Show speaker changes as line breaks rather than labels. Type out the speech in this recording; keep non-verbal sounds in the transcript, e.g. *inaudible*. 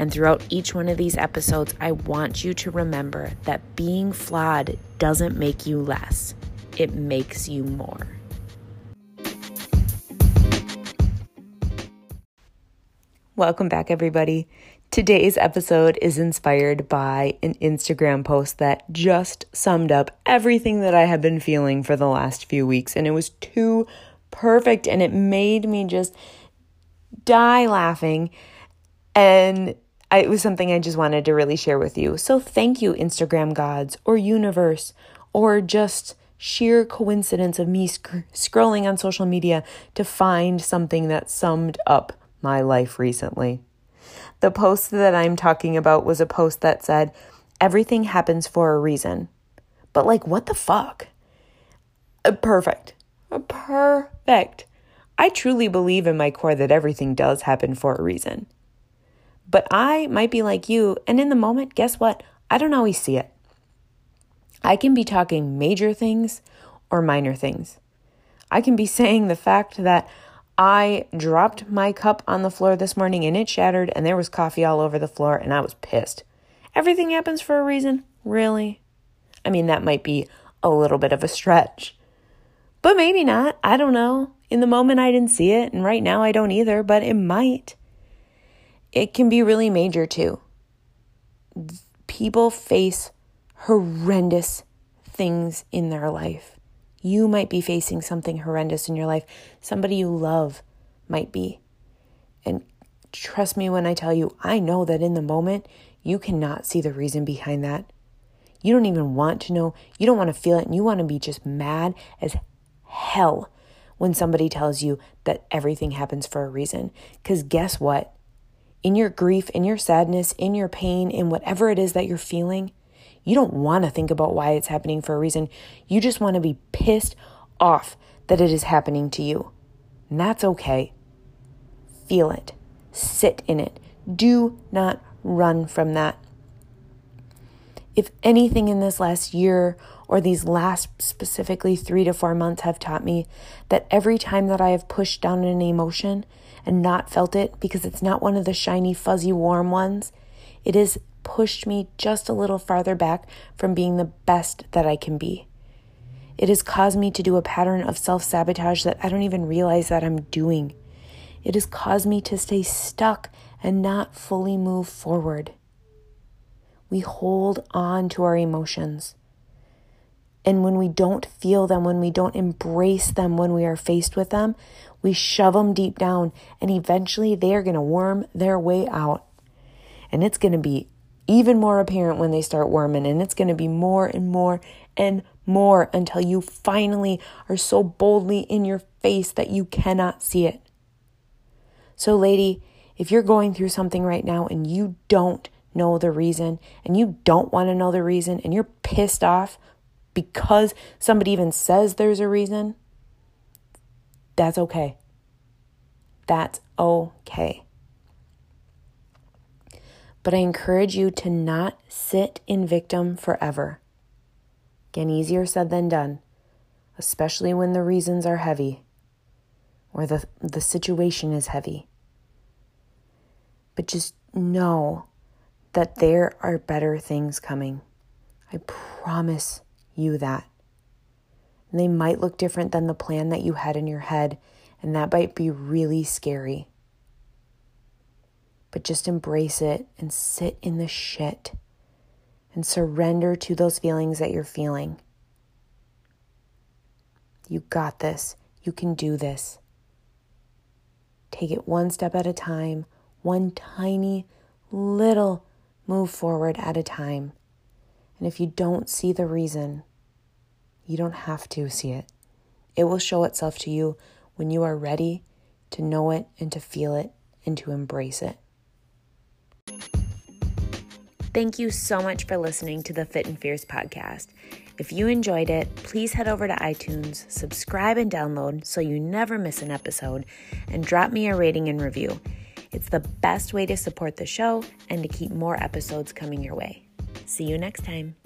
And throughout each one of these episodes, I want you to remember that being flawed doesn't make you less, it makes you more. Welcome back, everybody. Today's episode is inspired by an Instagram post that just summed up everything that I have been feeling for the last few weeks, and it was too perfect and it made me just die laughing. And I, it was something I just wanted to really share with you. So thank you, Instagram gods or universe or just sheer coincidence of me sc- scrolling on social media to find something that summed up my life recently. The post that I'm talking about was a post that said, Everything happens for a reason. But, like, what the fuck? Uh, perfect. Uh, perfect. I truly believe in my core that everything does happen for a reason. But I might be like you, and in the moment, guess what? I don't always see it. I can be talking major things or minor things. I can be *laughs* saying the fact that I dropped my cup on the floor this morning and it shattered and there was coffee all over the floor and I was pissed. Everything happens for a reason, really? I mean, that might be a little bit of a stretch. But maybe not. I don't know. In the moment, I didn't see it, and right now, I don't either, but it might it can be really major too. People face horrendous things in their life. You might be facing something horrendous in your life. Somebody you love might be. And trust me when I tell you, I know that in the moment, you cannot see the reason behind that. You don't even want to know. You don't want to feel it. And you want to be just mad as hell when somebody tells you that everything happens for a reason. Because guess what? In your grief, in your sadness, in your pain, in whatever it is that you're feeling, you don't want to think about why it's happening for a reason. You just want to be pissed off that it is happening to you. And that's okay. Feel it, sit in it. Do not run from that. If anything in this last year or these last specifically three to four months have taught me that every time that I have pushed down an emotion, and not felt it because it's not one of the shiny, fuzzy, warm ones, it has pushed me just a little farther back from being the best that I can be. It has caused me to do a pattern of self sabotage that I don't even realize that I'm doing. It has caused me to stay stuck and not fully move forward. We hold on to our emotions. And when we don't feel them, when we don't embrace them when we are faced with them, we shove them deep down, and eventually they are going to worm their way out. And it's going to be even more apparent when they start worming, and it's going to be more and more and more until you finally are so boldly in your face that you cannot see it. So, lady, if you're going through something right now and you don't know the reason, and you don't want to know the reason, and you're pissed off because somebody even says there's a reason, that's okay. That's okay. But I encourage you to not sit in victim forever. Again, easier said than done, especially when the reasons are heavy or the, the situation is heavy. But just know that there are better things coming. I promise you that. And they might look different than the plan that you had in your head, and that might be really scary. But just embrace it and sit in the shit and surrender to those feelings that you're feeling. You got this. You can do this. Take it one step at a time, one tiny little move forward at a time. And if you don't see the reason, you don't have to see it. It will show itself to you when you are ready to know it and to feel it and to embrace it. Thank you so much for listening to the Fit and Fierce podcast. If you enjoyed it, please head over to iTunes, subscribe and download so you never miss an episode, and drop me a rating and review. It's the best way to support the show and to keep more episodes coming your way. See you next time.